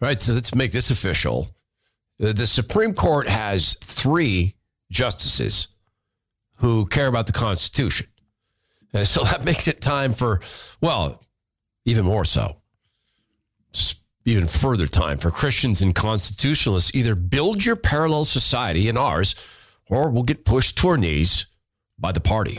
Right, so let's make this official. The Supreme Court has three justices who care about the Constitution. And so that makes it time for, well, even more so, even further time for Christians and constitutionalists either build your parallel society in ours or we'll get pushed to our knees by the party.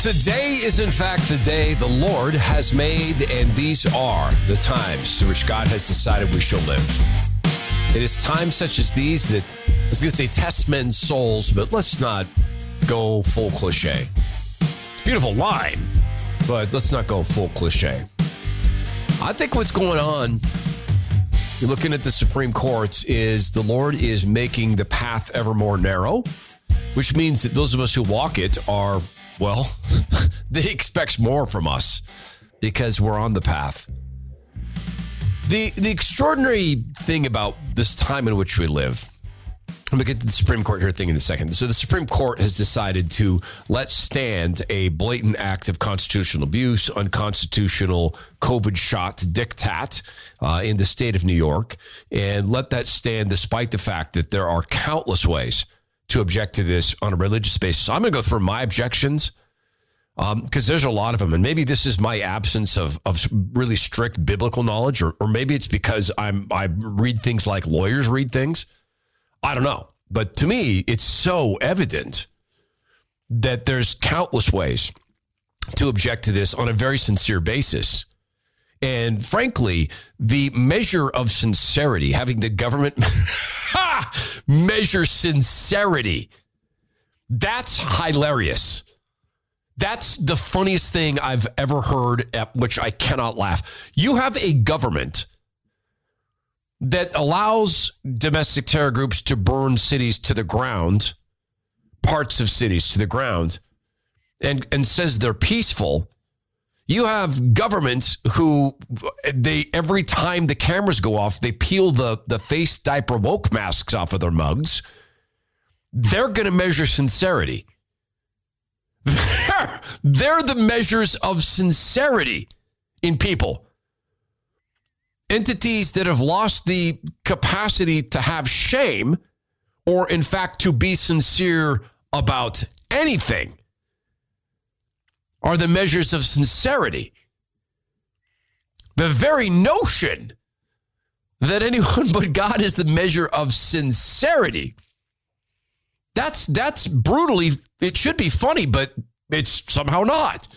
Today is, in fact, the day the Lord has made, and these are the times to which God has decided we shall live. It is times such as these that I was going to say test men's souls, but let's not go full cliche. It's a beautiful line, but let's not go full cliche. I think what's going on, you're looking at the Supreme Courts, is the Lord is making the path ever more narrow, which means that those of us who walk it are well, they expect more from us because we're on the path. The the extraordinary thing about this time in which we live. I'm get to the Supreme Court here thing in a second. So the Supreme Court has decided to let stand a blatant act of constitutional abuse, unconstitutional COVID shot diktat uh, in the state of New York, and let that stand despite the fact that there are countless ways to object to this on a religious basis. So I'm going to go through my objections because um, there's a lot of them. And maybe this is my absence of, of really strict biblical knowledge, or, or maybe it's because I'm I read things like lawyers read things. I don't know. But to me, it's so evident that there's countless ways to object to this on a very sincere basis. And frankly, the measure of sincerity, having the government measure sincerity, that's hilarious. That's the funniest thing I've ever heard, at which I cannot laugh. You have a government that allows domestic terror groups to burn cities to the ground, parts of cities to the ground, and, and says they're peaceful. You have governments who they every time the cameras go off, they peel the the face diaper woke masks off of their mugs. They're going to measure sincerity. They're, they're the measures of sincerity in people. Entities that have lost the capacity to have shame or, in fact, to be sincere about anything are the measures of sincerity. The very notion that anyone but God is the measure of sincerity. That's that's brutally it should be funny, but it's somehow not.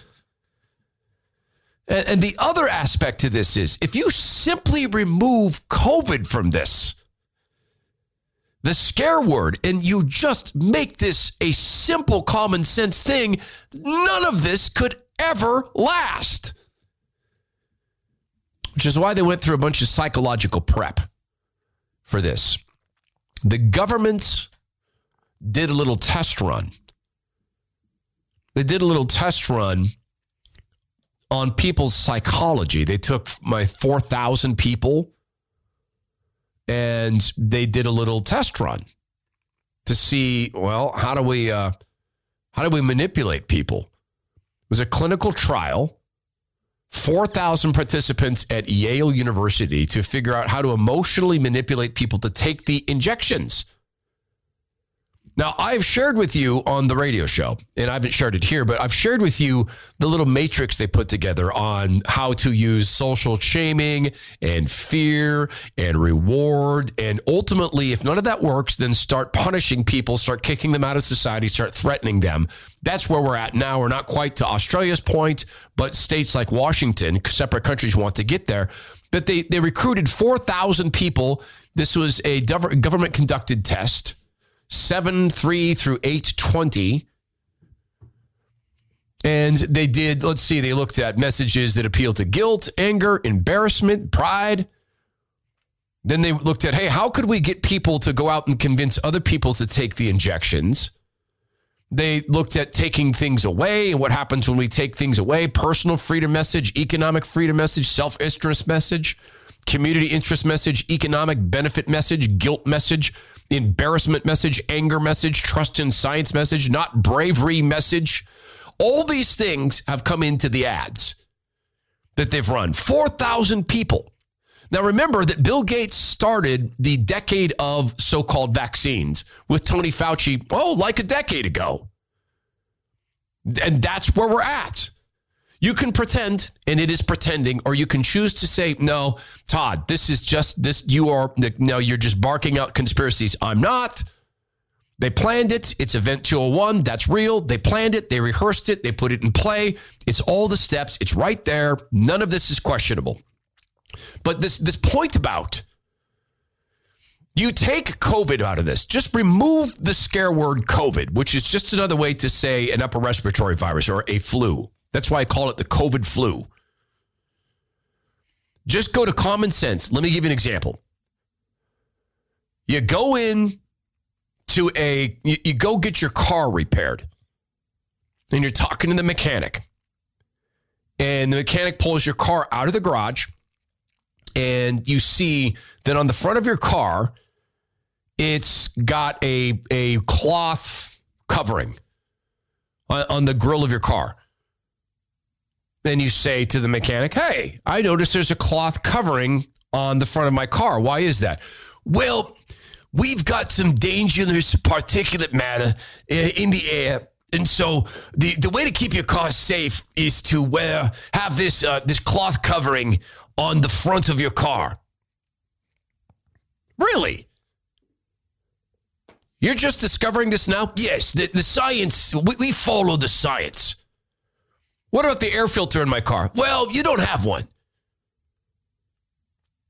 And, and the other aspect to this is if you simply remove COVID from this, the scare word, and you just make this a simple common sense thing, none of this could ever last. Which is why they went through a bunch of psychological prep for this. The government did a little test run. They did a little test run on people's psychology. They took my 4,000 people and they did a little test run to see, well, how do we uh, how do we manipulate people? It was a clinical trial. 4,000 participants at Yale University to figure out how to emotionally manipulate people to take the injections. Now, I've shared with you on the radio show, and I haven't shared it here, but I've shared with you the little matrix they put together on how to use social shaming and fear and reward. And ultimately, if none of that works, then start punishing people, start kicking them out of society, start threatening them. That's where we're at now. We're not quite to Australia's point, but states like Washington, separate countries want to get there. But they, they recruited 4,000 people. This was a government conducted test 7 3 through 8 20. And they did, let's see, they looked at messages that appeal to guilt, anger, embarrassment, pride. Then they looked at, hey, how could we get people to go out and convince other people to take the injections? They looked at taking things away and what happens when we take things away personal freedom message, economic freedom message, self interest message, community interest message, economic benefit message, guilt message, embarrassment message, anger message, trust in science message, not bravery message. All these things have come into the ads that they've run 4,000 people. Now, remember that Bill Gates started the decade of so called vaccines with Tony Fauci, oh, like a decade ago. And that's where we're at. You can pretend, and it is pretending, or you can choose to say, no, Todd, this is just this. You are, no, you're just barking out conspiracies. I'm not. They planned it. It's Event 201. That's real. They planned it. They rehearsed it. They put it in play. It's all the steps. It's right there. None of this is questionable. But this this point about you take COVID out of this, just remove the scare word COVID, which is just another way to say an upper respiratory virus or a flu. That's why I call it the COVID flu. Just go to common sense. Let me give you an example. You go in to a, you, you go get your car repaired and you're talking to the mechanic. And the mechanic pulls your car out of the garage and you see that on the front of your car, it's got a, a cloth covering on, on the grill of your car. Then you say to the mechanic, Hey, I noticed there's a cloth covering on the front of my car. Why is that? Well, we've got some dangerous particulate matter in the air. And so the, the way to keep your car safe is to wear have this uh, this cloth covering on the front of your car. Really? You're just discovering this now? Yes, the, the science, we, we follow the science. What about the air filter in my car? Well, you don't have one.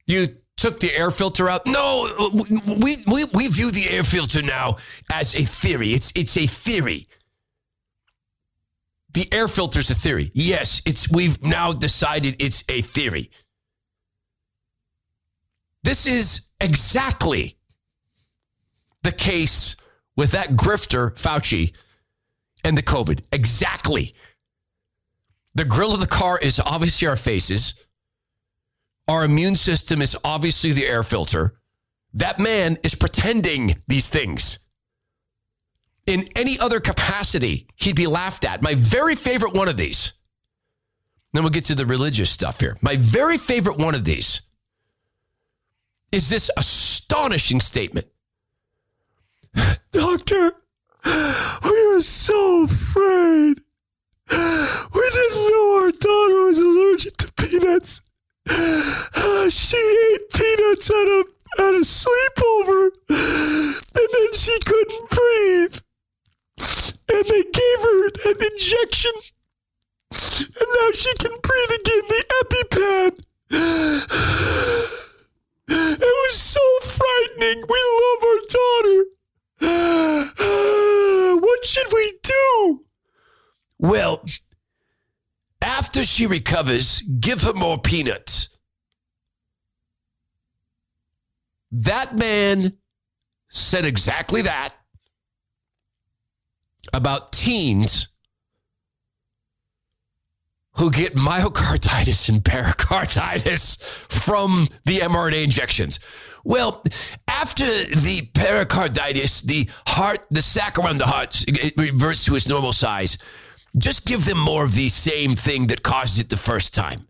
You took the air filter out? No, we, we, we view the air filter now as a theory. It's, it's a theory. The air filter is a theory. Yes, it's we've now decided it's a theory. This is exactly the case with that grifter, Fauci, and the COVID. Exactly. The grill of the car is obviously our faces. Our immune system is obviously the air filter. That man is pretending these things. In any other capacity, he'd be laughed at. My very favorite one of these. Then we'll get to the religious stuff here. My very favorite one of these is this astonishing statement. Doctor, we were so afraid. We didn't know our daughter was allergic to peanuts. Uh, she ate peanuts at a at a sleepover, and then she couldn't breathe. And they gave her an injection, and now she can breathe again. The EpiPen. It was so frightening. We love our daughter. What should we do? Well, after she recovers, give her more peanuts. That man said exactly that about teens who get myocarditis and pericarditis from the mRNA injections. Well, after the pericarditis, the heart, the sac around the heart, reverts to its normal size. Just give them more of the same thing that caused it the first time.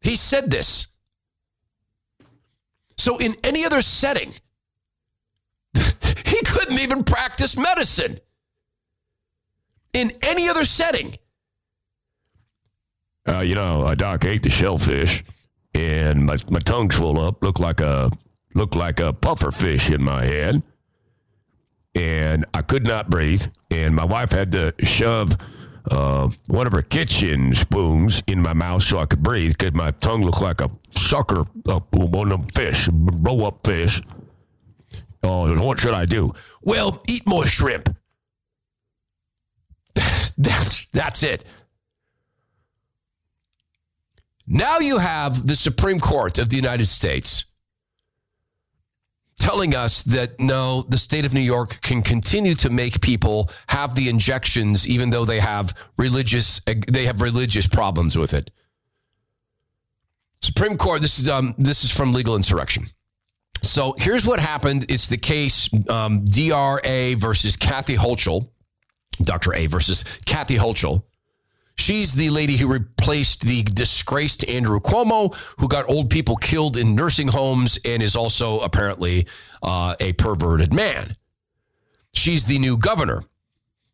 He said this. So, in any other setting, he couldn't even practice medicine in any other setting. Uh, you know, uh, Doc ate the shellfish, and my, my tongue swelled up, looked like a looked like a puffer fish in my head, and I could not breathe. And my wife had to shove uh, one of her kitchen spoons in my mouth so I could breathe because my tongue looked like a sucker, uh, one of them fish, blow up fish. Oh, what should I do? Well, eat more shrimp. That's that's it. Now you have the Supreme Court of the United States telling us that no, the state of New York can continue to make people have the injections even though they have religious they have religious problems with it. Supreme Court. This is um, this is from Legal Insurrection. So here's what happened. It's the case um, DRA versus Kathy Hochul, Dr. A versus Kathy Hochul. She's the lady who replaced the disgraced Andrew Cuomo, who got old people killed in nursing homes and is also apparently uh, a perverted man. She's the new governor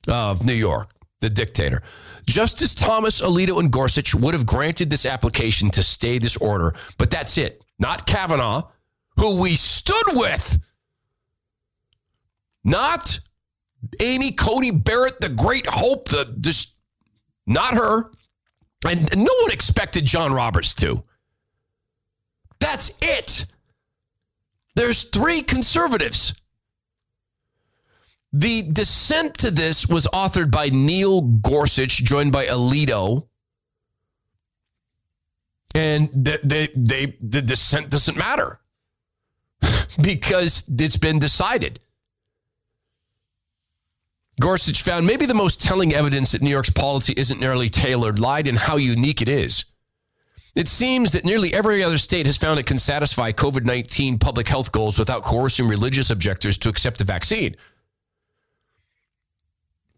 of New York, the dictator. Justice Thomas Alito and Gorsuch would have granted this application to stay this order, but that's it. Not Kavanaugh, who we stood with. Not Amy Coney Barrett, the great hope, the just not her. And no one expected John Roberts to. That's it. There's three conservatives. The dissent to this was authored by Neil Gorsuch, joined by Alito. And they, they, they, the dissent doesn't matter because it's been decided. Gorsuch found maybe the most telling evidence that New York's policy isn't narrowly tailored lied in how unique it is. It seems that nearly every other state has found it can satisfy COVID 19 public health goals without coercing religious objectors to accept the vaccine.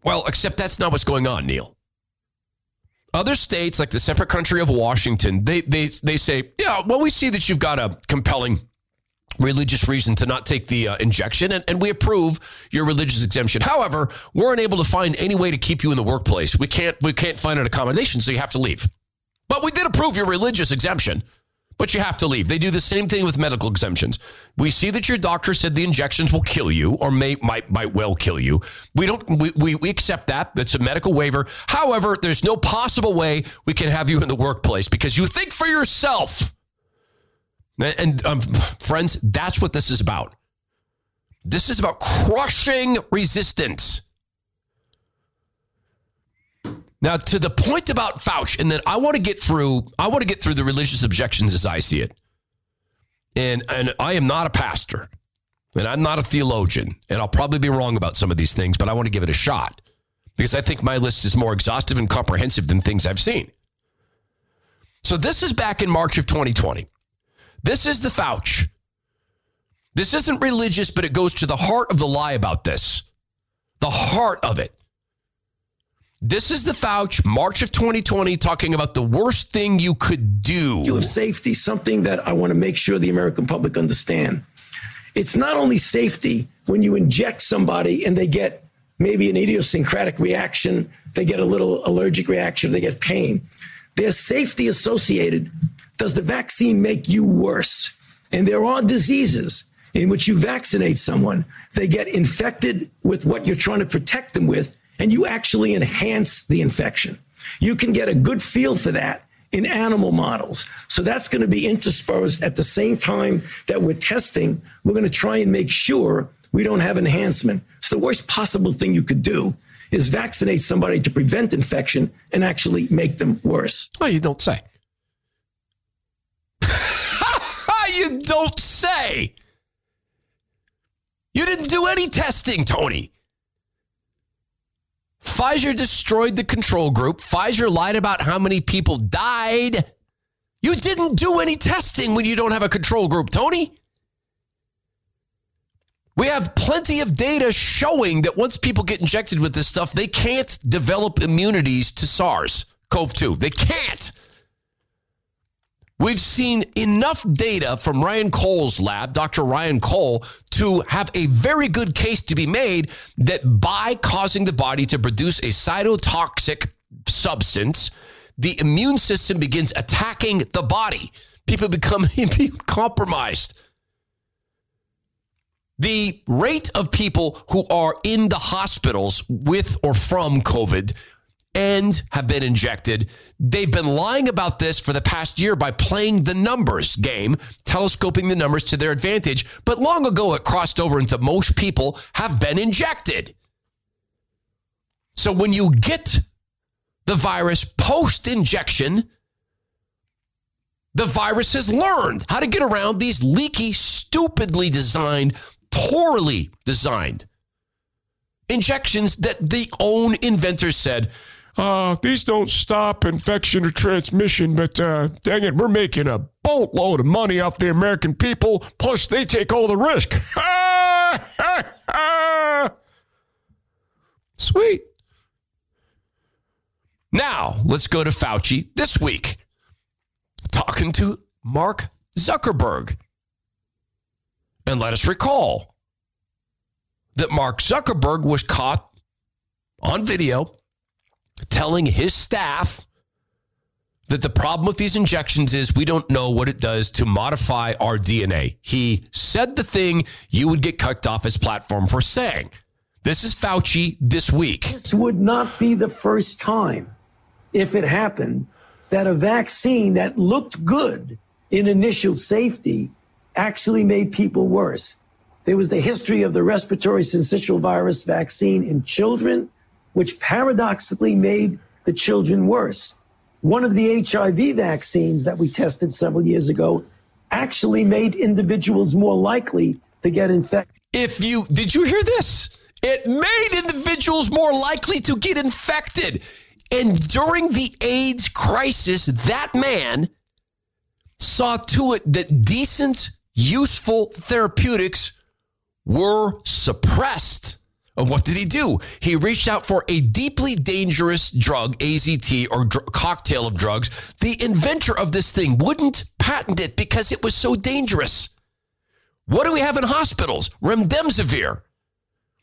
Well, except that's not what's going on, Neil. Other states, like the separate country of Washington, they, they, they say, yeah, well, we see that you've got a compelling religious reason to not take the uh, injection, and, and we approve your religious exemption. However, we're unable to find any way to keep you in the workplace. We can't we can't find an accommodation, so you have to leave. But we did approve your religious exemption, but you have to leave. They do the same thing with medical exemptions. We see that your doctor said the injections will kill you or may might might well kill you. We don't we, we, we accept that. It's a medical waiver. However, there's no possible way we can have you in the workplace because you think for yourself. And um, friends, that's what this is about. This is about crushing resistance. Now, to the point about Fauci, and then I want to get through. I want to get through the religious objections as I see it. And and I am not a pastor, and I'm not a theologian, and I'll probably be wrong about some of these things, but I want to give it a shot because I think my list is more exhaustive and comprehensive than things I've seen. So this is back in March of 2020. This is the Fauci. This isn't religious, but it goes to the heart of the lie about this. The heart of it. This is the Fauci, March of 2020, talking about the worst thing you could do. You have safety, something that I want to make sure the American public understand. It's not only safety when you inject somebody and they get maybe an idiosyncratic reaction, they get a little allergic reaction, they get pain. There's safety associated does the vaccine make you worse? And there are diseases in which you vaccinate someone, they get infected with what you're trying to protect them with, and you actually enhance the infection. You can get a good feel for that in animal models. So that's going to be interspersed at the same time that we're testing. We're going to try and make sure we don't have enhancement. So the worst possible thing you could do is vaccinate somebody to prevent infection and actually make them worse. Well, you don't say. You don't say. You didn't do any testing, Tony. Pfizer destroyed the control group. Pfizer lied about how many people died. You didn't do any testing when you don't have a control group, Tony. We have plenty of data showing that once people get injected with this stuff, they can't develop immunities to SARS CoV 2. They can't. We've seen enough data from Ryan Cole's lab, Dr. Ryan Cole, to have a very good case to be made that by causing the body to produce a cytotoxic substance, the immune system begins attacking the body. People become compromised. The rate of people who are in the hospitals with or from COVID and have been injected. They've been lying about this for the past year by playing the numbers game, telescoping the numbers to their advantage. But long ago, it crossed over into most people have been injected. So when you get the virus post injection, The virus has learned how to get around these leaky, stupidly designed, poorly designed injections that the own inventors said, uh, these don't stop infection or transmission, but uh, dang it, we're making a boatload of money off the American people. Plus, they take all the risk. Sweet. Now, let's go to Fauci this week, talking to Mark Zuckerberg. And let us recall that Mark Zuckerberg was caught on video telling his staff that the problem with these injections is we don't know what it does to modify our DNA. He said the thing you would get kicked off his platform for saying. This is Fauci this week. This would not be the first time, if it happened, that a vaccine that looked good in initial safety actually made people worse. There was the history of the respiratory syncytial virus vaccine in children, which paradoxically made the children worse. One of the HIV vaccines that we tested several years ago actually made individuals more likely to get infected. If you did you hear this? It made individuals more likely to get infected. And during the AIDS crisis, that man saw to it that decent, useful therapeutics were suppressed. And what did he do? He reached out for a deeply dangerous drug, AZT, or dr- cocktail of drugs. The inventor of this thing wouldn't patent it because it was so dangerous. What do we have in hospitals? Remdesivir.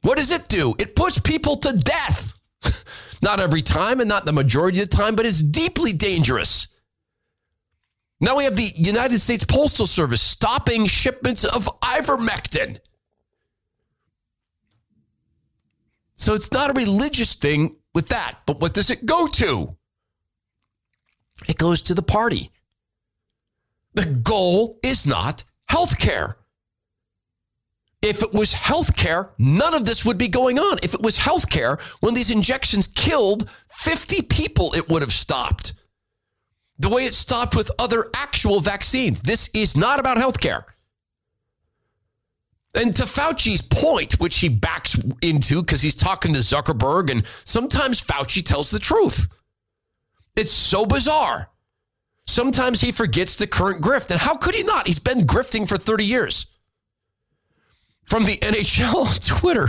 What does it do? It puts people to death. not every time and not the majority of the time, but it's deeply dangerous. Now we have the United States Postal Service stopping shipments of ivermectin. So it's not a religious thing with that. But what does it go to? It goes to the party. The goal is not health care. If it was healthcare, none of this would be going on. If it was healthcare, when these injections killed 50 people, it would have stopped. The way it stopped with other actual vaccines. This is not about healthcare. And to Fauci's point, which he backs into because he's talking to Zuckerberg, and sometimes Fauci tells the truth. It's so bizarre. Sometimes he forgets the current grift. And how could he not? He's been grifting for 30 years from the NHL Twitter.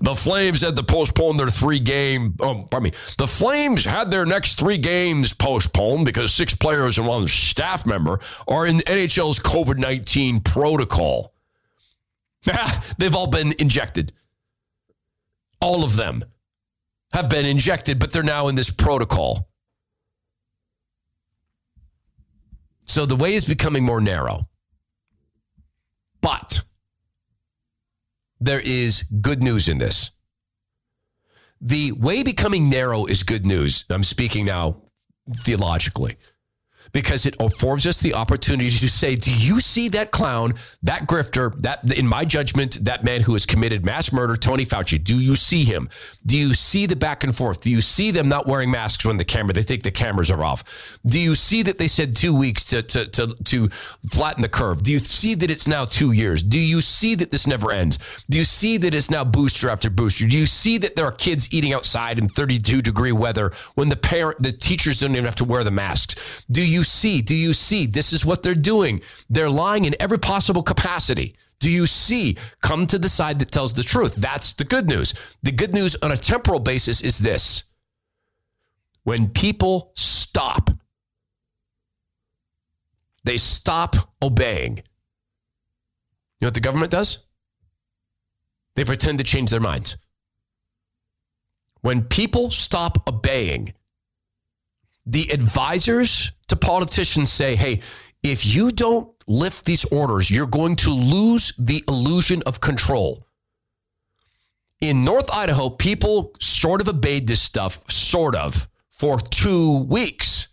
The Flames had to postpone their three game. Oh, pardon me. The Flames had their next three games postponed because six players and one staff member are in the NHL's COVID 19 protocol. They've all been injected. All of them have been injected, but they're now in this protocol. So the way is becoming more narrow. But there is good news in this. The way becoming narrow is good news. I'm speaking now theologically because it affords us the opportunity to say, do you see that clown, that grifter, that in my judgment, that man who has committed mass murder, Tony Fauci? Do you see him? Do you see the back and forth? Do you see them not wearing masks when the camera, they think the cameras are off? Do you see that they said two weeks to, to, to, to flatten the curve? Do you see that it's now two years? Do you see that this never ends? Do you see that it's now booster after booster? Do you see that there are kids eating outside in 32 degree weather when the parent, the teachers don't even have to wear the masks? Do you see? Do you see? This is what they're doing. They're lying in every possible capacity. Do you see? Come to the side that tells the truth. That's the good news. The good news on a temporal basis is this when people stop, they stop obeying. You know what the government does? They pretend to change their minds. When people stop obeying, the advisors to politicians say, hey, if you don't lift these orders, you're going to lose the illusion of control. In North Idaho, people sort of obeyed this stuff, sort of, for two weeks.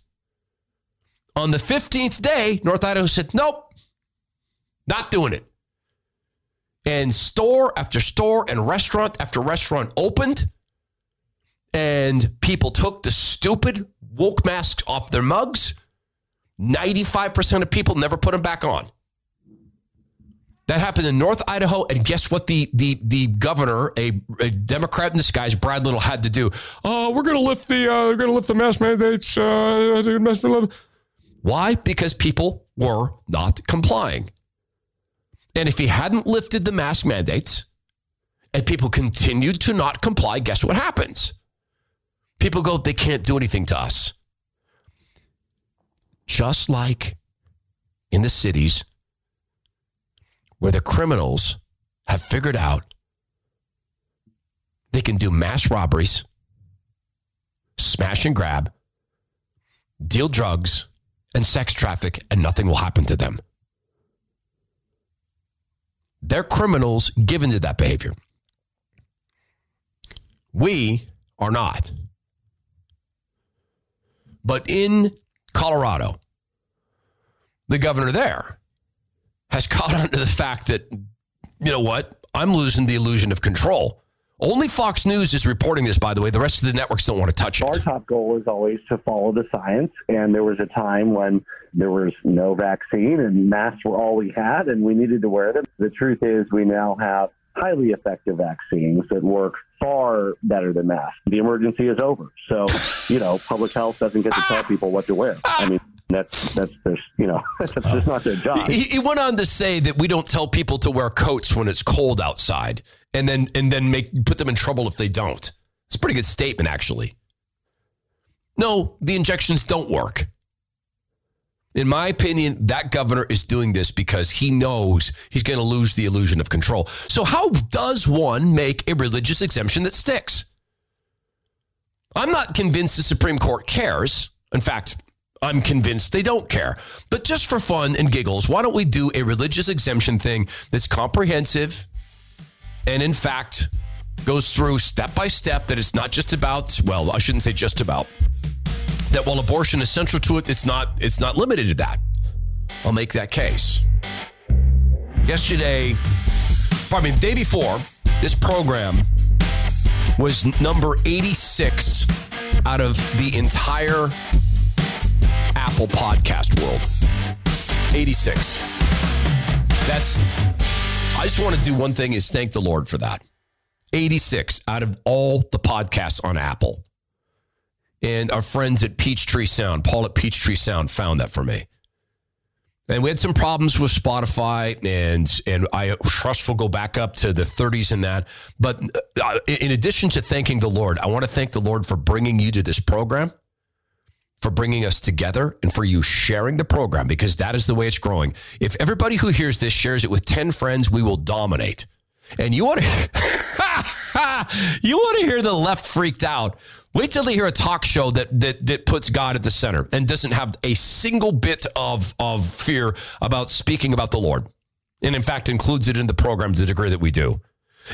On the 15th day, North Idaho said, nope, not doing it. And store after store and restaurant after restaurant opened, and people took the stupid woke masks off their mugs 95% of people never put them back on. That happened in North Idaho, and guess what? The the the governor, a, a Democrat in disguise, Brad Little, had to do. Oh, we're to lift the uh, we're to lift the mask mandates. Uh, Why? Because people were not complying, and if he hadn't lifted the mask mandates, and people continued to not comply, guess what happens? People go, they can't do anything to us. Just like in the cities where the criminals have figured out they can do mass robberies, smash and grab, deal drugs, and sex traffic, and nothing will happen to them. They're criminals given to that behavior. We are not. But in Colorado, the governor there has caught on to the fact that, you know what, I'm losing the illusion of control. Only Fox News is reporting this, by the way. The rest of the networks don't want to touch it. Our top goal is always to follow the science. And there was a time when there was no vaccine and masks were all we had and we needed to wear them. The truth is, we now have highly effective vaccines that work far better than masks. The emergency is over. So, you know, public health doesn't get to tell people what to wear. I mean, that's that's just you know that's just oh. not their job. He, he, went on to say that we don't tell people to wear coats when it's cold outside, and then and then make put them in trouble if they don't. It's a pretty good statement, actually. No, the injections don't work. In my opinion, that governor is doing this because he knows he's going to lose the illusion of control. So, how does one make a religious exemption that sticks? I'm not convinced the Supreme Court cares. In fact, I'm convinced they don't care. But just for fun and giggles, why don't we do a religious exemption thing that's comprehensive and, in fact, goes through step by step that it's not just about, well, I shouldn't say just about that while abortion is central to it, it's not it's not limited to that. I'll make that case. Yesterday, pardon me, day before, this program was number 86 out of the entire Apple podcast world. 86. That's I just want to do one thing is thank the Lord for that. 86 out of all the podcasts on Apple and our friends at Peachtree Sound, Paul at Peachtree Sound, found that for me. And we had some problems with Spotify, and and I trust we'll go back up to the 30s in that. But uh, in addition to thanking the Lord, I want to thank the Lord for bringing you to this program, for bringing us together, and for you sharing the program because that is the way it's growing. If everybody who hears this shares it with 10 friends, we will dominate. And you want to you want to hear the left freaked out Wait till they hear a talk show that that that puts God at the center and doesn't have a single bit of of fear about speaking about the Lord. And in fact includes it in the program to the degree that we do.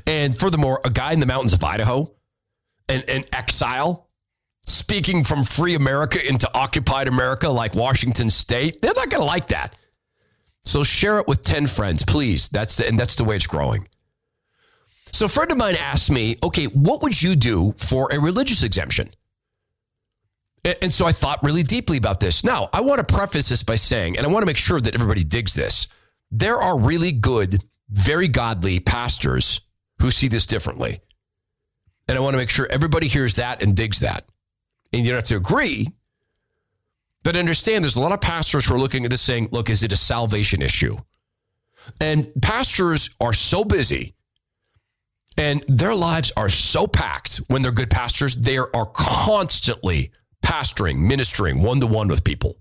And furthermore, a guy in the mountains of Idaho, an, an exile, speaking from free America into occupied America like Washington State, they're not going to like that. So share it with 10 friends, please. That's the, and that's the way it's growing. So a friend of mine asked me, okay, what would you do for a religious exemption? And so I thought really deeply about this. Now, I want to preface this by saying, and I want to make sure that everybody digs this. There are really good, very godly pastors who see this differently. And I want to make sure everybody hears that and digs that. And you don't have to agree, but understand there's a lot of pastors who are looking at this saying, look, is it a salvation issue? And pastors are so busy and their lives are so packed when they're good pastors, they are constantly pastoring, ministering one to one with people.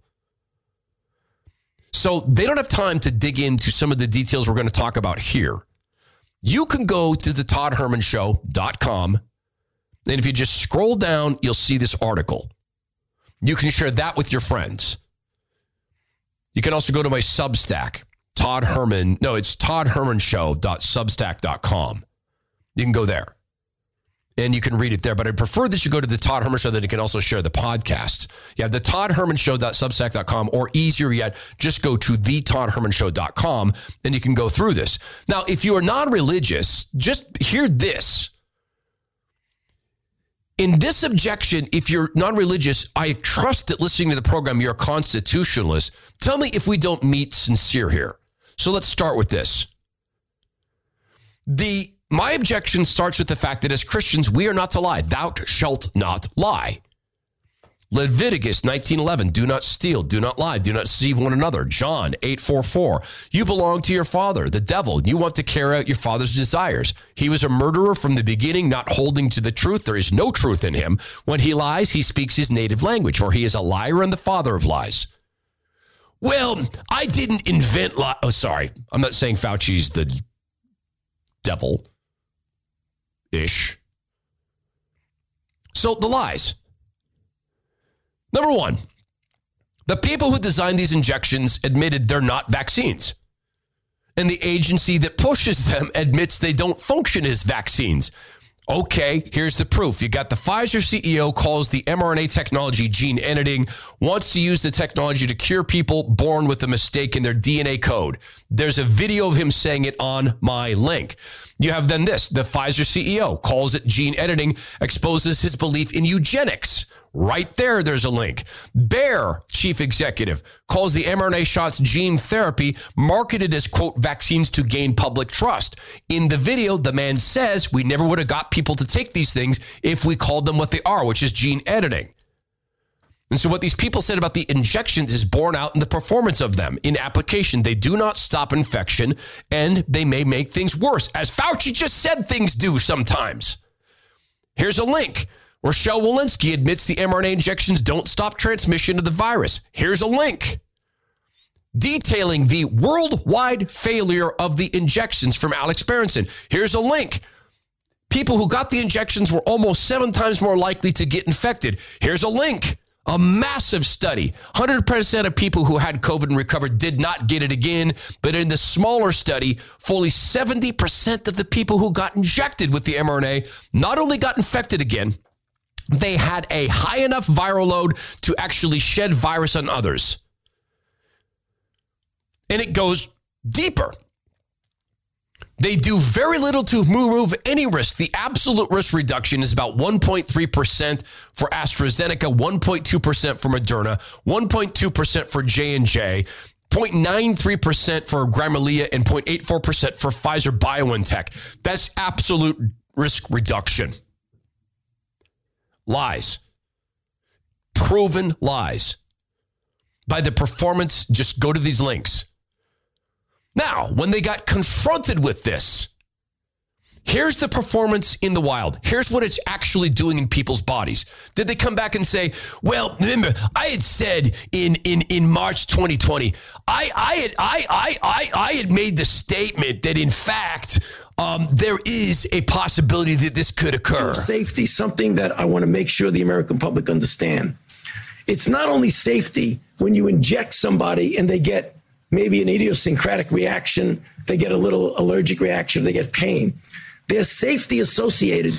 So they don't have time to dig into some of the details we're going to talk about here. You can go to the toddhermanshow.com. And if you just scroll down, you'll see this article. You can share that with your friends. You can also go to my Substack, Todd Herman. No, it's toddhermanshow.substack.com. You can go there and you can read it there. But I prefer that you go to the Todd Herman Show that you can also share the podcast. Yeah, the Todd Herman Show.substack.com, or easier yet, just go to the Todd Herman Show.com and you can go through this. Now, if you are non religious, just hear this. in this objection, if you're non religious, I trust that listening to the program, you're a constitutionalist. Tell me if we don't meet sincere here. So let's start with this. The my objection starts with the fact that as Christians, we are not to lie. Thou shalt not lie. Leviticus 19:11 do not steal do not lie do not deceive one another. John 8:44 you belong to your father the devil. You want to carry out your father's desires. He was a murderer from the beginning not holding to the truth. There is no truth in him. When he lies he speaks his native language for he is a liar and the father of lies. Well I didn't invent li- oh sorry. I'm not saying Fauci's the devil ish so the lies Number one, the people who designed these injections admitted they're not vaccines. And the agency that pushes them admits they don't function as vaccines. Okay, here's the proof. You got the Pfizer CEO calls the mRNA technology gene editing, wants to use the technology to cure people born with a mistake in their DNA code. There's a video of him saying it on my link. You have then this the Pfizer CEO calls it gene editing, exposes his belief in eugenics. Right there, there's a link. Bayer chief executive calls the mRNA shots gene therapy, marketed as, quote, vaccines to gain public trust. In the video, the man says we never would have got people to take these things if we called them what they are, which is gene editing. And so, what these people said about the injections is borne out in the performance of them. In application, they do not stop infection and they may make things worse, as Fauci just said things do sometimes. Here's a link. Rochelle Walensky admits the mRNA injections don't stop transmission of the virus. Here's a link detailing the worldwide failure of the injections from Alex Berenson. Here's a link. People who got the injections were almost seven times more likely to get infected. Here's a link a massive study. 100% of people who had COVID and recovered did not get it again. But in the smaller study, fully 70% of the people who got injected with the mRNA not only got infected again, they had a high enough viral load to actually shed virus on others. And it goes deeper. They do very little to remove any risk. The absolute risk reduction is about 1.3% for AstraZeneca, 1.2% for Moderna, 1.2% for J&J, 0.93% for Gamaleya, and 0.84% for Pfizer BioNTech. That's absolute risk reduction. Lies. Proven lies. By the performance, just go to these links. Now, when they got confronted with this, here's the performance in the wild. Here's what it's actually doing in people's bodies. Did they come back and say, "Well, remember, I had said in in in March 2020, I I had I I I, I had made the statement that in fact um, there is a possibility that this could occur. Safety, something that I want to make sure the American public understand. It's not only safety when you inject somebody and they get maybe an idiosyncratic reaction, they get a little allergic reaction, they get pain. There's safety associated.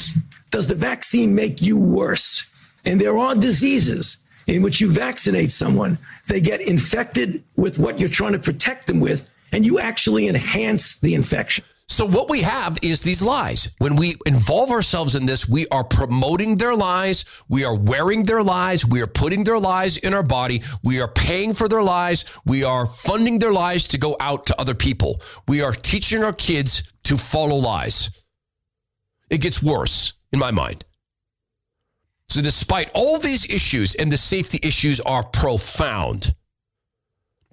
Does the vaccine make you worse? And there are diseases in which you vaccinate someone, they get infected with what you're trying to protect them with, and you actually enhance the infection. So what we have is these lies. When we involve ourselves in this, we are promoting their lies. We are wearing their lies. We are putting their lies in our body. We are paying for their lies. We are funding their lies to go out to other people. We are teaching our kids to follow lies. It gets worse in my mind. So despite all these issues and the safety issues are profound,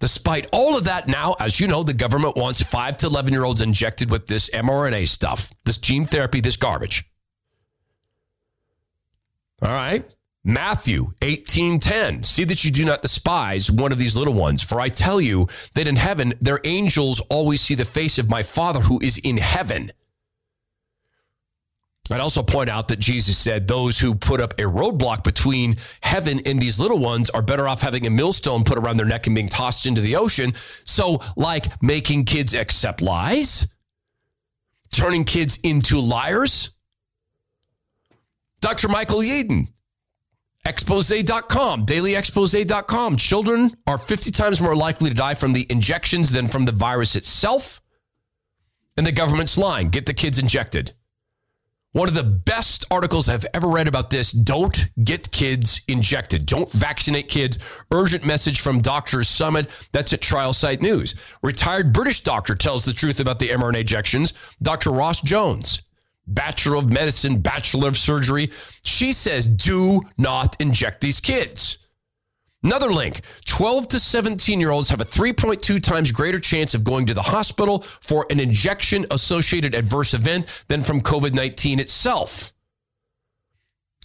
Despite all of that, now, as you know, the government wants five to 11 year olds injected with this mRNA stuff, this gene therapy, this garbage. All right. Matthew 18:10 See that you do not despise one of these little ones for I tell you that in heaven their angels always see the face of my father who is in heaven I'd also point out that Jesus said those who put up a roadblock between heaven and these little ones are better off having a millstone put around their neck and being tossed into the ocean. So, like making kids accept lies, turning kids into liars. Dr. Michael Yeadon, expose.com, dailyexpose.com. Children are 50 times more likely to die from the injections than from the virus itself. And the government's lying. Get the kids injected. One of the best articles I've ever read about this. Don't get kids injected. Don't vaccinate kids. Urgent message from Doctors Summit. That's at Trial Site News. Retired British doctor tells the truth about the mRNA injections. Dr. Ros Jones, Bachelor of Medicine, Bachelor of Surgery. She says, do not inject these kids. Another link 12 to 17 year olds have a 3.2 times greater chance of going to the hospital for an injection associated adverse event than from COVID 19 itself.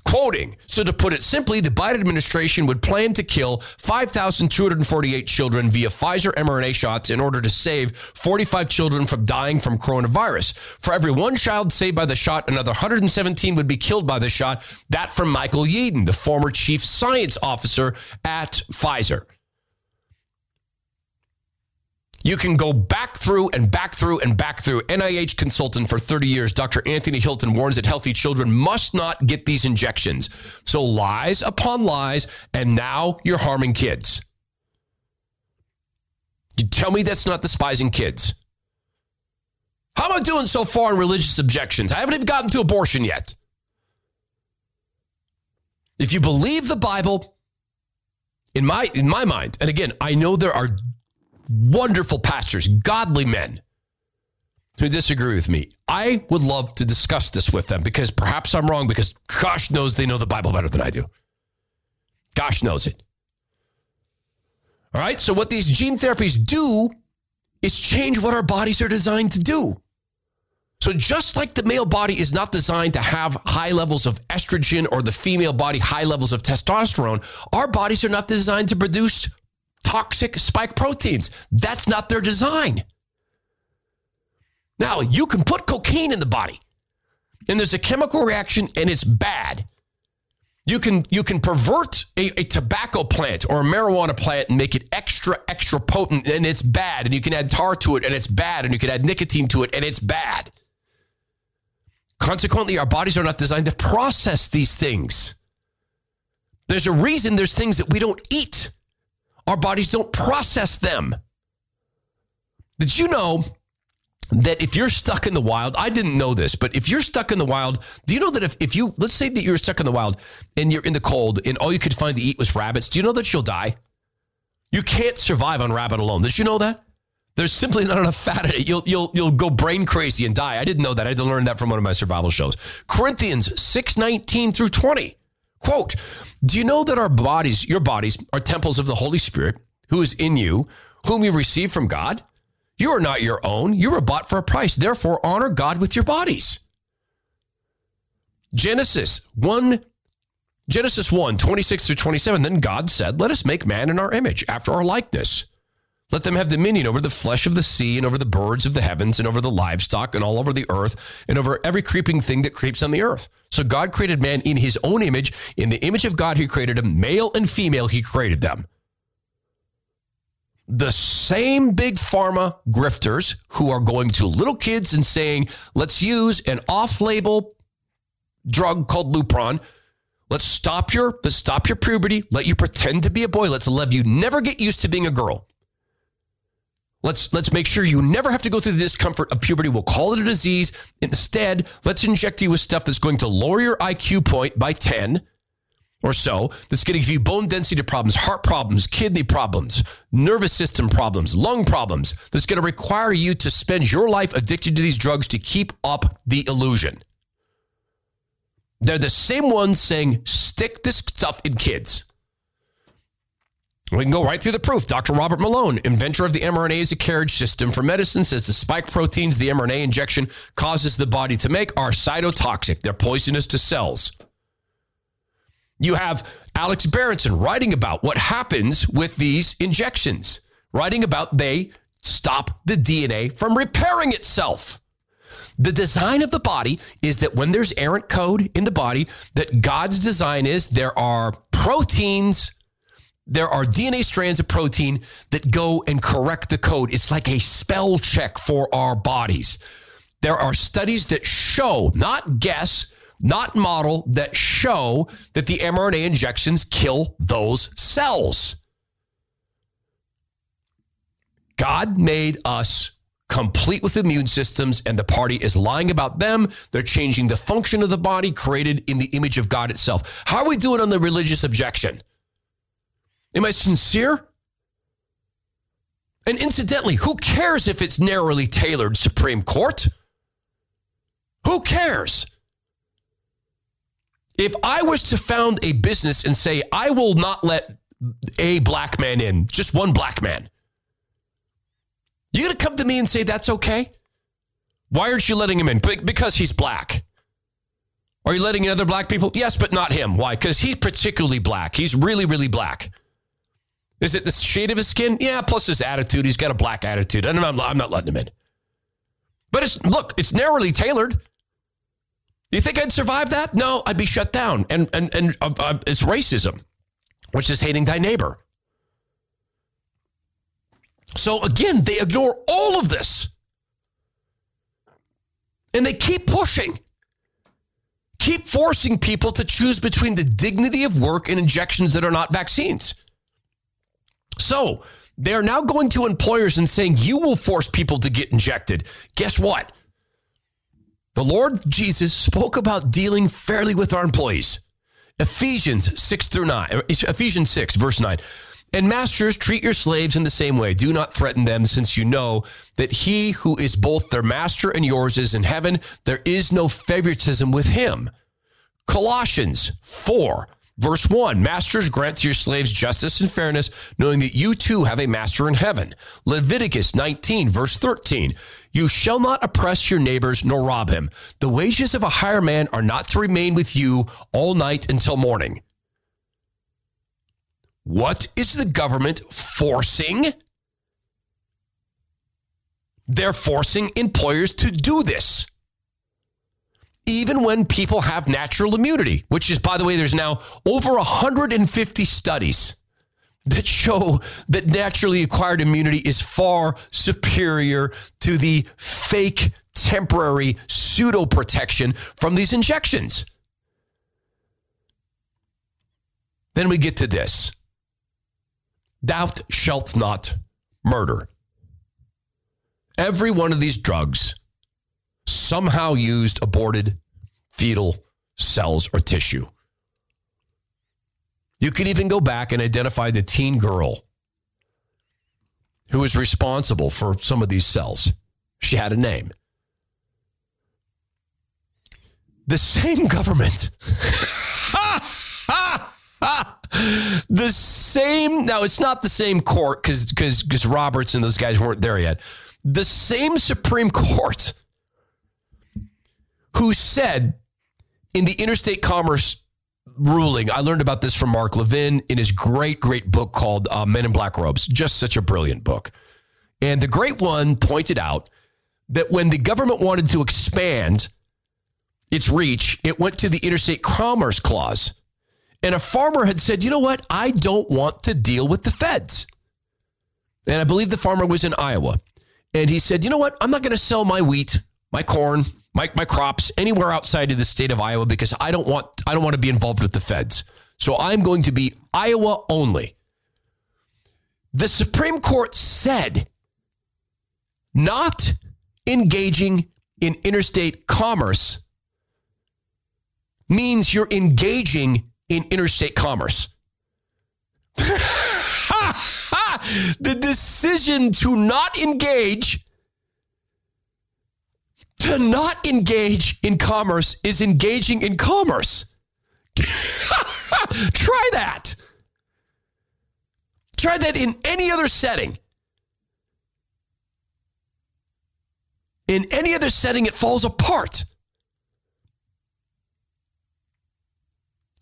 Quoting, so to put it simply, the Biden administration would plan to kill 5,248 children via Pfizer mRNA shots in order to save 45 children from dying from coronavirus. For every one child saved by the shot, another 117 would be killed by the shot. That from Michael Yeadon, the former chief science officer at Pfizer. You can go back through and back through and back through. NIH consultant for 30 years, Dr. Anthony Hilton warns that healthy children must not get these injections. So lies upon lies, and now you're harming kids. You tell me that's not despising kids. How am I doing so far in religious objections? I haven't even gotten to abortion yet. If you believe the Bible, in my in my mind, and again, I know there are wonderful pastors, godly men who disagree with me. I would love to discuss this with them because perhaps I'm wrong because gosh knows they know the Bible better than I do. Gosh knows it. All right. So, what these gene therapies do is change what our bodies are designed to do. So, just like the male body is not designed to have high levels of estrogen or the female body high levels of testosterone, our bodies are not designed to produce toxic spike proteins. That's not their design. Now, you can put cocaine in the body, and there's a chemical reaction, and it's bad. You can you can pervert a, a, tobacco plant or a marijuana plant and make it extra extra potent, and it's bad. And you can add tar to it, and it's bad. And you can add nicotine to it, and it's bad. Consequently, our bodies are not designed to process these things. There's a reason there's things that we don't eat. Our bodies don't process them. Did you know that if you're stuck in the wild, I didn't know this, but if you're stuck in the wild, do you know that if, if you, let's say that you're stuck in the wild and you're in the cold and all you could find to eat was rabbits, do you know that you'll die? You can't survive on rabbit alone. Did you know that? There's simply not enough fat in it. You'll, you'll, you'll go brain crazy and die. I didn't know that. I had to learn that from one of my survival shows. Corinthians 6 19 through 20. Quote, do you know that our bodies, your bodies, are temples of the Holy Spirit who is in you, whom you receive from God? You are not your own. You were bought for a price. Therefore, honor God with your bodies. Genesis 1, Genesis 1, 26 through 27. Then God said, Let us make man in our image, after our likeness let them have dominion over the flesh of the sea and over the birds of the heavens and over the livestock and all over the earth and over every creeping thing that creeps on the earth. So God created man in his own image. In the image of God, he created him. Male and female, he created them. The same big pharma grifters who are going to little kids and saying, let's use an off label drug called Lupron. Let's stop your let's stop your puberty. Let you pretend to be a boy. Let's love you never get used to being a girl. Let's let's make sure you never have to go through the discomfort of puberty. We'll call it a disease. Instead, let's inject you with stuff that's going to lower your IQ point by 10 or so. That's going to give you bone density problems, heart problems, kidney problems, nervous system problems, lung problems. That's going to require you to spend your life addicted to these drugs to keep up the illusion. They're the same ones saying stick this stuff in kids. We can go right through the proof. Dr. Robert Malone, inventor of the mRNA as a carriage system for medicine, says the spike proteins the mRNA injection causes the body to make are cytotoxic. They're poisonous to cells. You have Alex Berenson writing about what happens with these injections, writing about they stop the DNA from repairing itself. The design of the body is that when there's errant code in the body, that God's design is there are proteins there are DNA strands of protein that go and correct the code. It's like a spell check for our bodies. There are studies that show, not guess, not model, that show that the mRNA injections kill those cells. God made us complete with immune systems, and the party is lying about them. They're changing the function of the body created in the image of God itself. How are we doing on the religious objection? Am I sincere? And incidentally, who cares if it's narrowly tailored Supreme Court? Who cares? If I was to found a business and say, I will not let a black man in, just one black man, you to come to me and say that's okay? Why aren't you letting him in? Because he's black. Are you letting in other black people? Yes, but not him. Why? Because he's particularly black. He's really, really black. Is it the shade of his skin? Yeah, plus his attitude. He's got a black attitude. I'm, I'm not letting him in. But it's look, it's narrowly tailored. You think I'd survive that? No, I'd be shut down. And and and uh, uh, it's racism, which is hating thy neighbor. So again, they ignore all of this. And they keep pushing. Keep forcing people to choose between the dignity of work and injections that are not vaccines. So, they are now going to employers and saying, You will force people to get injected. Guess what? The Lord Jesus spoke about dealing fairly with our employees. Ephesians 6 through 9, Ephesians 6, verse 9. And masters, treat your slaves in the same way. Do not threaten them, since you know that he who is both their master and yours is in heaven. There is no favoritism with him. Colossians 4, Verse 1 Masters, grant to your slaves justice and fairness, knowing that you too have a master in heaven. Leviticus 19, verse 13 You shall not oppress your neighbors nor rob him. The wages of a hire man are not to remain with you all night until morning. What is the government forcing? They're forcing employers to do this even when people have natural immunity, which is, by the way, there's now over 150 studies that show that naturally acquired immunity is far superior to the fake temporary pseudo protection from these injections. Then we get to this Thou shalt not murder. Every one of these drugs somehow used aborted fetal cells or tissue. You could even go back and identify the teen girl who was responsible for some of these cells. She had a name. The same government. the same now it's not the same court because Roberts and those guys weren't there yet. The same Supreme Court who said in the interstate commerce ruling, I learned about this from Mark Levin in his great, great book called uh, Men in Black Robes. Just such a brilliant book. And the great one pointed out that when the government wanted to expand its reach, it went to the interstate commerce clause. And a farmer had said, you know what? I don't want to deal with the feds. And I believe the farmer was in Iowa. And he said, you know what? I'm not going to sell my wheat, my corn, my, my crops anywhere outside of the state of Iowa because I don't want I don't want to be involved with the feds. So I'm going to be Iowa only. The Supreme Court said not engaging in interstate commerce means you're engaging in interstate commerce. the decision to not engage to not engage in commerce is engaging in commerce. Try that. Try that in any other setting. In any other setting, it falls apart.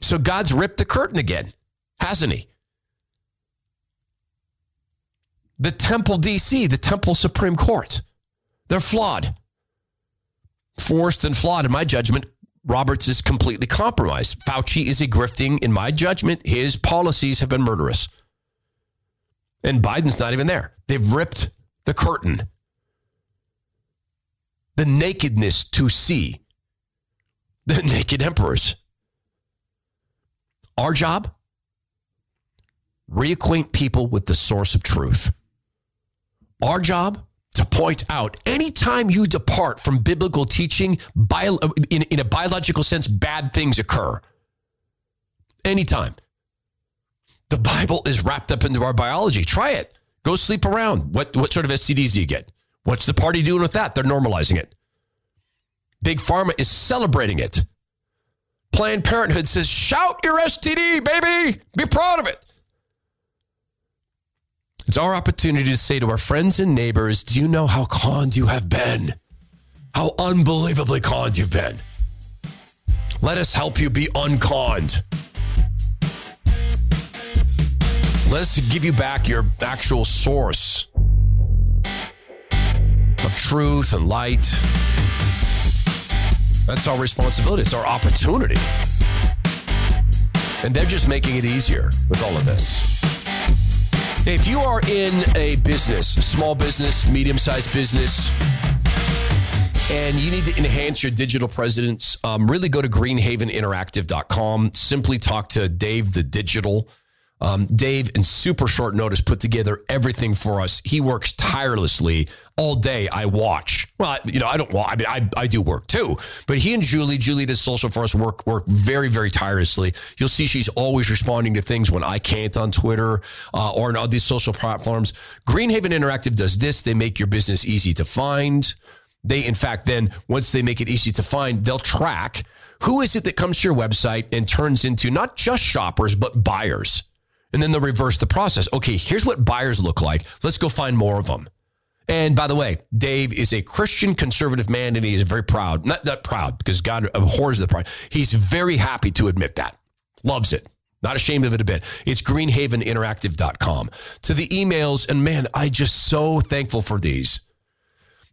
So God's ripped the curtain again, hasn't he? The Temple DC, the Temple Supreme Court, they're flawed forced and flawed in my judgment. Roberts is completely compromised. Fauci is a grifting, in my judgment. His policies have been murderous. And Biden's not even there. They've ripped the curtain, the nakedness to see the naked emperors. Our job reacquaint people with the source of truth. Our job to point out anytime you depart from biblical teaching, bio, in, in a biological sense, bad things occur. Anytime. The Bible is wrapped up into our biology. Try it. Go sleep around. What, what sort of STDs do you get? What's the party doing with that? They're normalizing it. Big Pharma is celebrating it. Planned Parenthood says, shout your STD, baby. Be proud of it. It's our opportunity to say to our friends and neighbors, do you know how conned you have been? How unbelievably conned you've been. Let us help you be unconned. Let's give you back your actual source of truth and light. That's our responsibility. It's our opportunity. And they're just making it easier with all of this. If you are in a business, small business, medium sized business, and you need to enhance your digital presence, um, really go to greenhaveninteractive.com. Simply talk to Dave the Digital. Um, Dave, in super short notice, put together everything for us. He works tirelessly all day. I watch. Well, you know, I don't. Well, I mean, I, I do work too. But he and Julie, Julie does social for us. Work work very very tirelessly. You'll see she's always responding to things when I can't on Twitter uh, or on all these social platforms. Greenhaven Interactive does this. They make your business easy to find. They, in fact, then once they make it easy to find, they'll track who is it that comes to your website and turns into not just shoppers but buyers and then they'll reverse the process. Okay, here's what buyers look like. Let's go find more of them. And by the way, Dave is a Christian conservative man and he is very proud. Not that proud because God abhors the pride. He's very happy to admit that. Loves it. Not ashamed of it a bit. It's greenhaveninteractive.com. To the emails, and man, I just so thankful for these.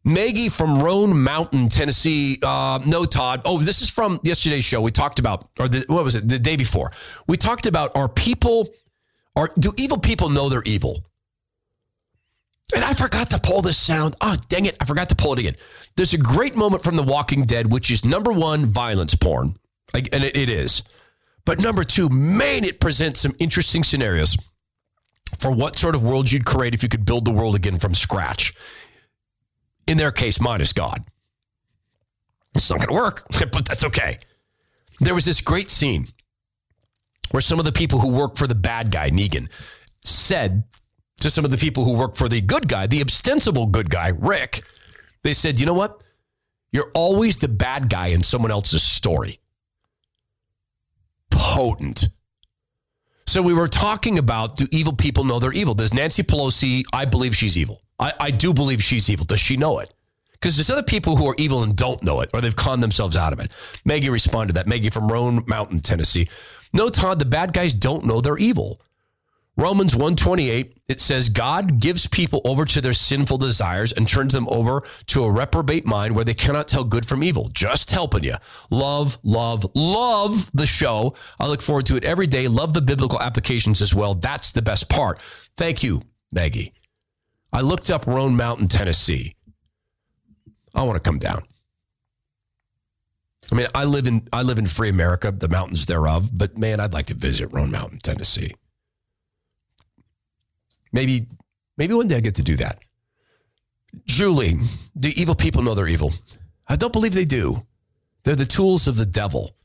Maggie from Roan Mountain, Tennessee. Uh, no, Todd. Oh, this is from yesterday's show. We talked about, or the, what was it, the day before? We talked about are people are do evil people know they're evil? And I forgot to pull this sound. Oh, dang it. I forgot to pull it again. There's a great moment from The Walking Dead, which is number one, violence porn. And it, is. But number two, man, it presents some interesting scenarios for what sort of world you'd create if you could build the world again from scratch. In their case, minus God. It's not going to work, but that's okay. There was this great scene where some of the people who work for the bad guy, Negan, said to some of the people who work for the good guy, the ostensible good guy, Rick, they said, you know what? You're always the bad guy in someone else's story. Potent. So we were talking about do evil people know they're evil? Does Nancy Pelosi, I believe she's evil. I, I do believe she's evil. Does she know it? Because there's other people who are evil and don't know it, or they've conned themselves out of it. Maggie responded to that. Maggie from Roan Mountain, Tennessee. No, Todd, the bad guys don't know they're evil. Romans 128, it says God gives people over to their sinful desires and turns them over to a reprobate mind where they cannot tell good from evil. Just helping you. Love, love, love the show. I look forward to it every day. Love the biblical applications as well. That's the best part. Thank you, Maggie. I looked up Roan Mountain, Tennessee. I want to come down. I mean, I live in I live in free America, the mountains thereof, but man, I'd like to visit Roan Mountain, Tennessee. Maybe maybe one day I get to do that. Julie, do evil people know they're evil? I don't believe they do. They're the tools of the devil.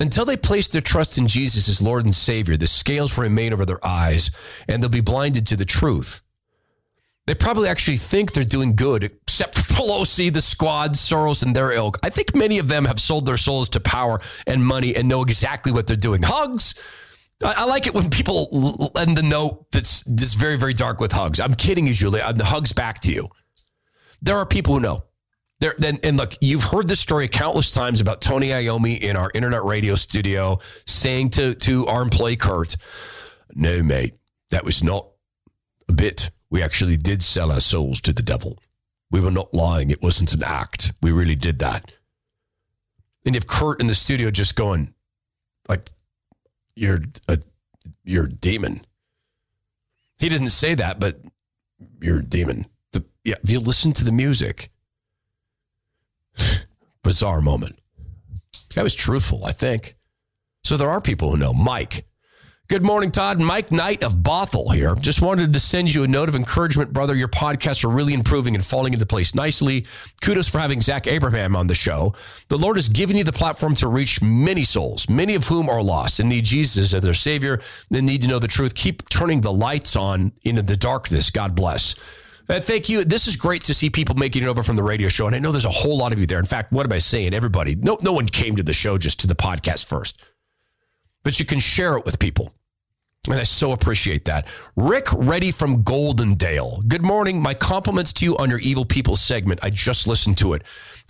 Until they place their trust in Jesus as Lord and Savior, the scales will remain over their eyes and they'll be blinded to the truth. They probably actually think they're doing good, except for Pelosi, the squad, Soros, and their ilk. I think many of them have sold their souls to power and money and know exactly what they're doing. Hugs. I, I like it when people end the note that's just very, very dark with hugs. I'm kidding you, Julie. I'm the hugs back to you. There are people who know. There, then, and look, you've heard this story countless times about Tony Iommi in our internet radio studio saying to, to our employee Kurt, No, mate, that was not a bit we actually did sell our souls to the devil. We were not lying. It wasn't an act. We really did that. And if Kurt in the studio just going, like, you're a you're a demon. He didn't say that, but you're a demon. The, yeah, if you listen to the music, bizarre moment. That was truthful, I think. So there are people who know. Mike, Good morning, Todd. Mike Knight of Bothell here. Just wanted to send you a note of encouragement, brother. Your podcasts are really improving and falling into place nicely. Kudos for having Zach Abraham on the show. The Lord has given you the platform to reach many souls, many of whom are lost and need Jesus as their Savior. They need to know the truth. Keep turning the lights on into the darkness. God bless. Uh, thank you. This is great to see people making it over from the radio show. And I know there's a whole lot of you there. In fact, what am I saying? Everybody, no, no one came to the show just to the podcast first, but you can share it with people. And I so appreciate that. Rick Ready from Goldendale. Good morning. My compliments to you on your Evil People segment. I just listened to it.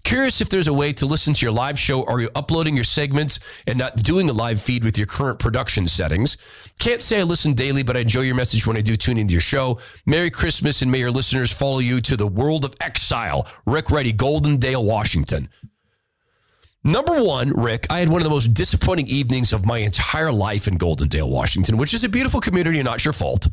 Curious if there's a way to listen to your live show. Are you uploading your segments and not doing a live feed with your current production settings? Can't say I listen daily, but I enjoy your message when I do tune into your show. Merry Christmas and may your listeners follow you to the world of exile. Rick Ready, Goldendale, Washington. Number one, Rick, I had one of the most disappointing evenings of my entire life in Goldendale, Washington, which is a beautiful community and not your fault.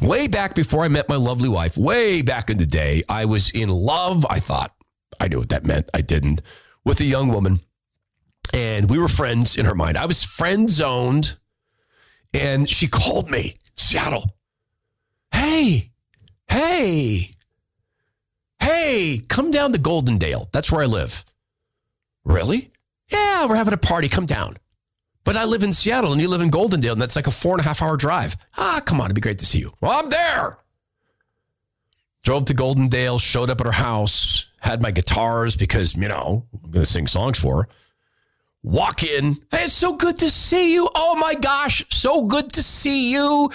Way back before I met my lovely wife, way back in the day, I was in love. I thought I knew what that meant. I didn't. With a young woman. And we were friends in her mind. I was friend zoned. And she called me, Seattle. Hey, hey, hey, come down to Goldendale. That's where I live. Really? Yeah, we're having a party. Come down. But I live in Seattle and you live in Goldendale, and that's like a four and a half hour drive. Ah, come on, it'd be great to see you. Well, I'm there. Drove to Goldendale, showed up at her house, had my guitars because, you know, I'm going to sing songs for her. Walk in. Hey, it's so good to see you. Oh my gosh, so good to see you.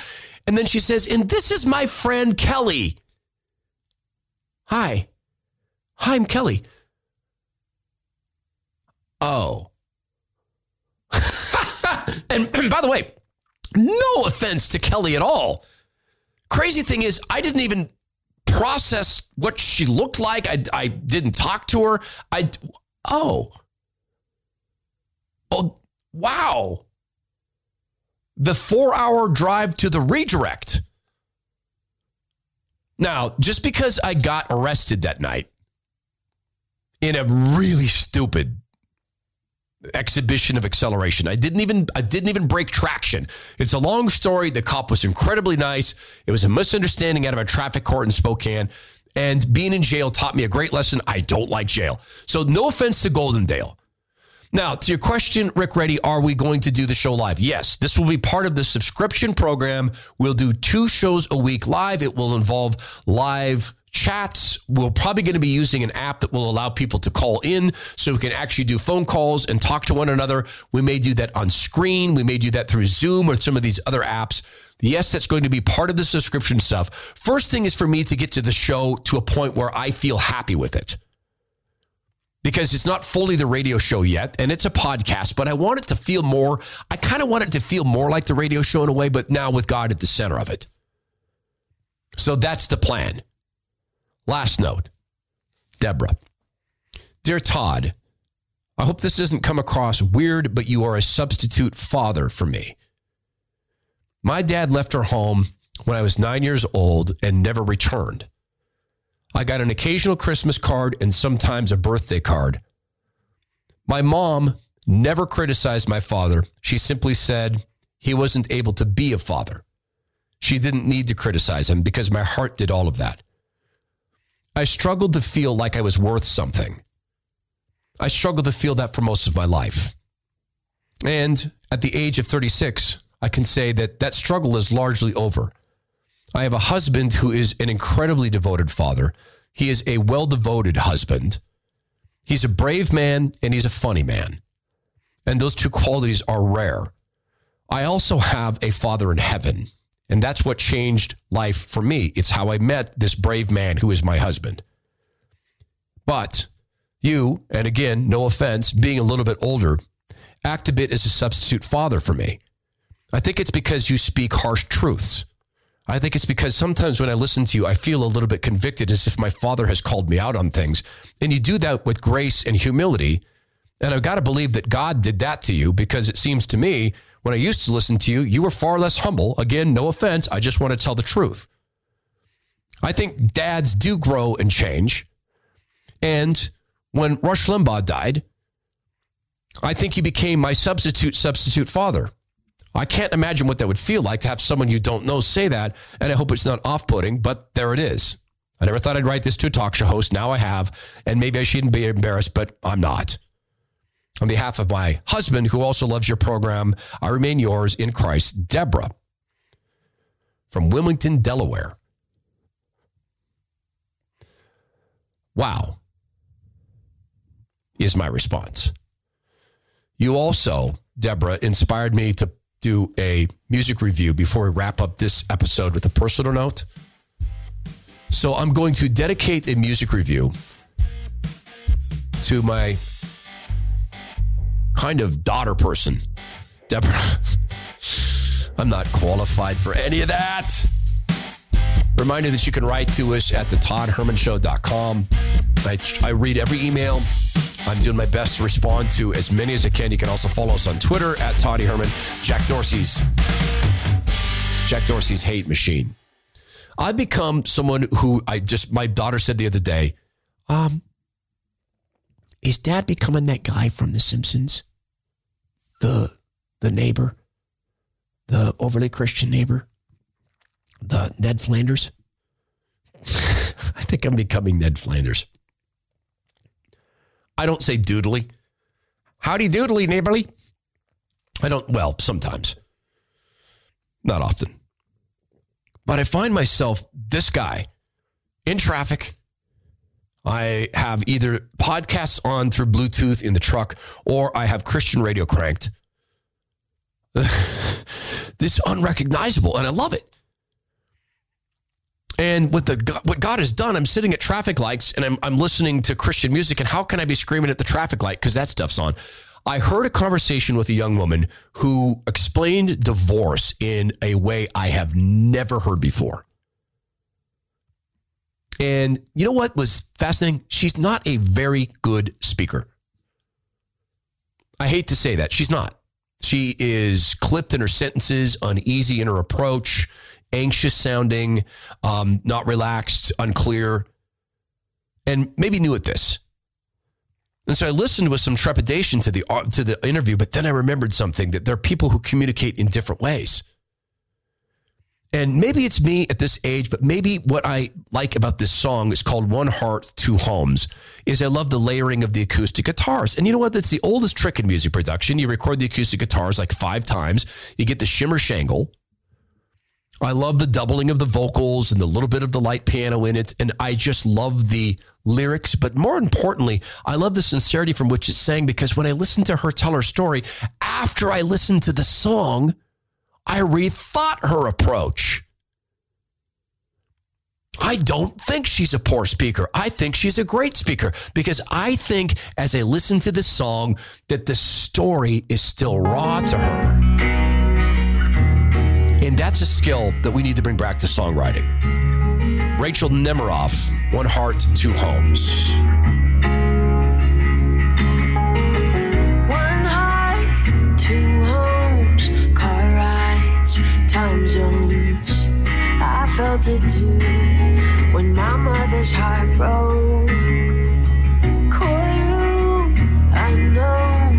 And then she says, and this is my friend Kelly. Hi. Hi, I'm Kelly. Oh. and, and by the way, no offense to Kelly at all. Crazy thing is, I didn't even process what she looked like. I, I didn't talk to her. I, oh. Oh, wow. The four hour drive to the redirect. Now, just because I got arrested that night in a really stupid exhibition of acceleration. I didn't even I didn't even break traction. It's a long story. The cop was incredibly nice. It was a misunderstanding out of a traffic court in Spokane. And being in jail taught me a great lesson. I don't like jail. So no offense to Goldendale. Now, to your question, Rick Ready, are we going to do the show live? Yes, this will be part of the subscription program. We'll do two shows a week live. It will involve live chats. We're probably going to be using an app that will allow people to call in so we can actually do phone calls and talk to one another. We may do that on screen. We may do that through Zoom or some of these other apps. Yes, that's going to be part of the subscription stuff. First thing is for me to get to the show to a point where I feel happy with it. Because it's not fully the radio show yet, and it's a podcast, but I want it to feel more. I kind of want it to feel more like the radio show in a way, but now with God at the center of it. So that's the plan. Last note Deborah. Dear Todd, I hope this doesn't come across weird, but you are a substitute father for me. My dad left our home when I was nine years old and never returned. I got an occasional Christmas card and sometimes a birthday card. My mom never criticized my father. She simply said he wasn't able to be a father. She didn't need to criticize him because my heart did all of that. I struggled to feel like I was worth something. I struggled to feel that for most of my life. And at the age of 36, I can say that that struggle is largely over. I have a husband who is an incredibly devoted father. He is a well devoted husband. He's a brave man and he's a funny man. And those two qualities are rare. I also have a father in heaven and that's what changed life for me. It's how I met this brave man who is my husband. But you, and again, no offense, being a little bit older, act a bit as a substitute father for me. I think it's because you speak harsh truths. I think it's because sometimes when I listen to you, I feel a little bit convicted as if my father has called me out on things. And you do that with grace and humility. And I've got to believe that God did that to you because it seems to me when I used to listen to you, you were far less humble. Again, no offense. I just want to tell the truth. I think dads do grow and change. And when Rush Limbaugh died, I think he became my substitute substitute father. I can't imagine what that would feel like to have someone you don't know say that. And I hope it's not off putting, but there it is. I never thought I'd write this to a talk show host. Now I have. And maybe I shouldn't be embarrassed, but I'm not. On behalf of my husband, who also loves your program, I remain yours in Christ, Deborah from Wilmington, Delaware. Wow, is my response. You also, Deborah, inspired me to do a music review before we wrap up this episode with a personal note. So I'm going to dedicate a music review to my kind of daughter person, Deborah. I'm not qualified for any of that. Reminder that you can write to us at the toddhermanshow.com. I, I read every email. I'm doing my best to respond to as many as I can. You can also follow us on Twitter at Toddy Herman, Jack Dorsey's Jack Dorsey's hate machine. I've become someone who I just my daughter said the other day, um, is dad becoming that guy from The Simpsons? The the neighbor, the overly Christian neighbor, the Ned Flanders. I think I'm becoming Ned Flanders. I don't say doodly. Howdy doodly, neighborly. I don't, well, sometimes. Not often. But I find myself this guy in traffic. I have either podcasts on through Bluetooth in the truck or I have Christian radio cranked. this unrecognizable, and I love it. And what the what God has done, I'm sitting at traffic lights and I'm I'm listening to Christian music. And how can I be screaming at the traffic light because that stuff's on? I heard a conversation with a young woman who explained divorce in a way I have never heard before. And you know what was fascinating? She's not a very good speaker. I hate to say that. She's not. She is clipped in her sentences, uneasy in her approach, anxious sounding, um, not relaxed, unclear, and maybe new at this. And so I listened with some trepidation to the uh, to the interview, but then I remembered something that there are people who communicate in different ways. And maybe it's me at this age, but maybe what I like about this song is called One Heart, Two Homes, is I love the layering of the acoustic guitars. And you know what? That's the oldest trick in music production. You record the acoustic guitars like five times, you get the shimmer shangle. I love the doubling of the vocals and the little bit of the light piano in it. And I just love the lyrics. But more importantly, I love the sincerity from which it's sang because when I listen to her tell her story, after I listen to the song, I rethought her approach. I don't think she's a poor speaker. I think she's a great speaker because I think as I listen to the song that the story is still raw to her. And that's a skill that we need to bring back to songwriting. Rachel Nemiroff, One Heart, Two Homes. Felt it too when my mother's heart broke. Courtroom, I know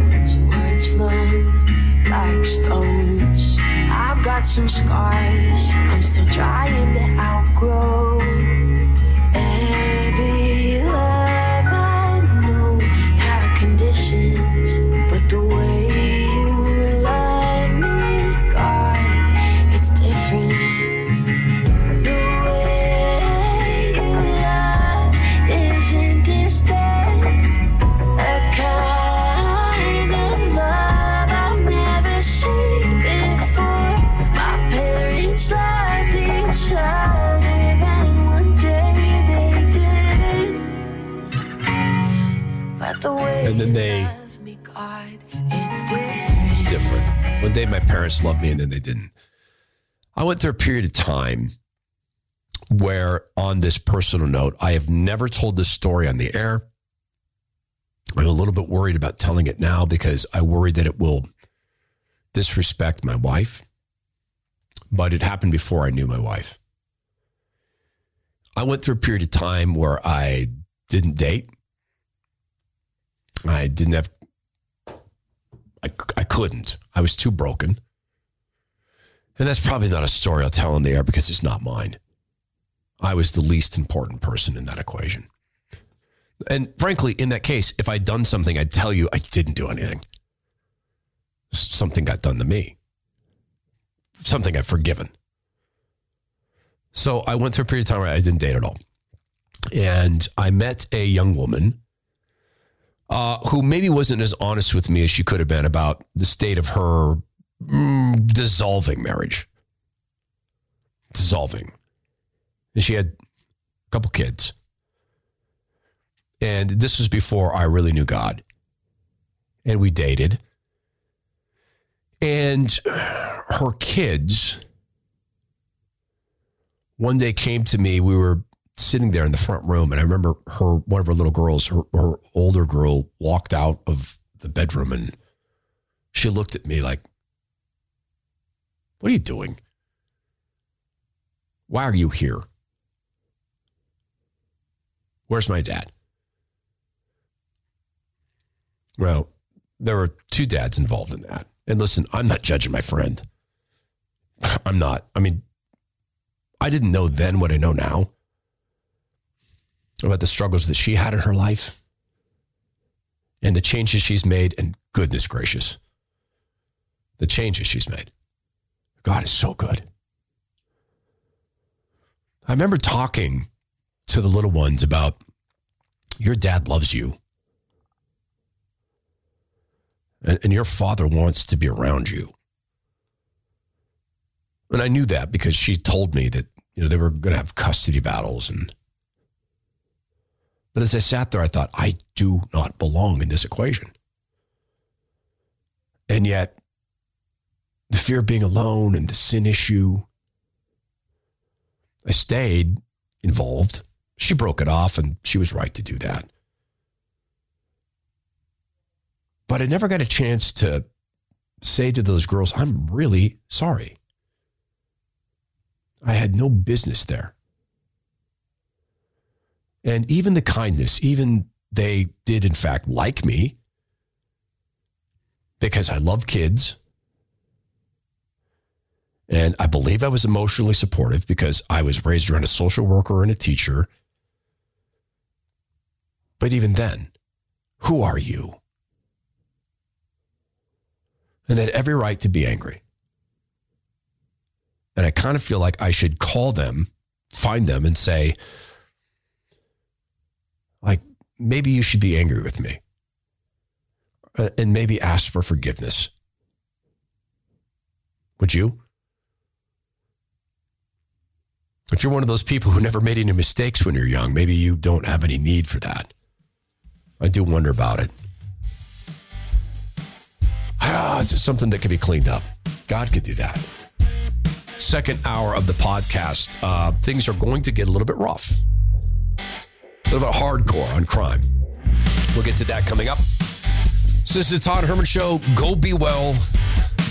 words flung like stones. I've got some scars I'm still trying to outgrow. One day my parents loved me and then they didn't. I went through a period of time where, on this personal note, I have never told this story on the air. I'm a little bit worried about telling it now because I worry that it will disrespect my wife. But it happened before I knew my wife. I went through a period of time where I didn't date. I didn't have I, I couldn't. I was too broken. And that's probably not a story I'll tell on the air because it's not mine. I was the least important person in that equation. And frankly, in that case, if I'd done something, I'd tell you I didn't do anything. Something got done to me, something I've forgiven. So I went through a period of time where I didn't date at all. And I met a young woman uh, who maybe wasn't as honest with me as she could have been about the state of her mm, dissolving marriage. Dissolving. And she had a couple kids. And this was before I really knew God. And we dated. And her kids one day came to me. We were sitting there in the front room, and I remember her, one of her little girls, her, her older girl, walked out of the bedroom and she looked at me like, What are you doing? Why are you here? Where's my dad? Well, there were two dads involved in that. And listen, I'm not judging my friend. I'm not. I mean, I didn't know then what I know now about the struggles that she had in her life and the changes she's made. And goodness gracious, the changes she's made. God is so good. I remember talking to the little ones about your dad loves you. And, and, your father wants to be around you. And I knew that because she told me that, you know, they were going to have custody battles and but as I sat there, I thought, I do not belong in this equation. And yet, the fear of being alone and the sin issue, I stayed involved. She broke it off, and she was right to do that. But I never got a chance to say to those girls, I'm really sorry. I had no business there. And even the kindness, even they did, in fact, like me because I love kids. And I believe I was emotionally supportive because I was raised around a social worker and a teacher. But even then, who are you? And they had every right to be angry. And I kind of feel like I should call them, find them, and say, maybe you should be angry with me uh, and maybe ask for forgiveness. Would you? If you're one of those people who never made any mistakes when you're young, maybe you don't have any need for that. I do wonder about it. Ah, it's something that can be cleaned up. God could do that. Second hour of the podcast, uh, things are going to get a little bit rough little bit hardcore on crime. We'll get to that coming up. This is the Todd Herman Show. Go be well,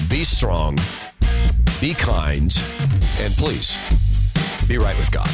be strong, be kind, and please be right with God.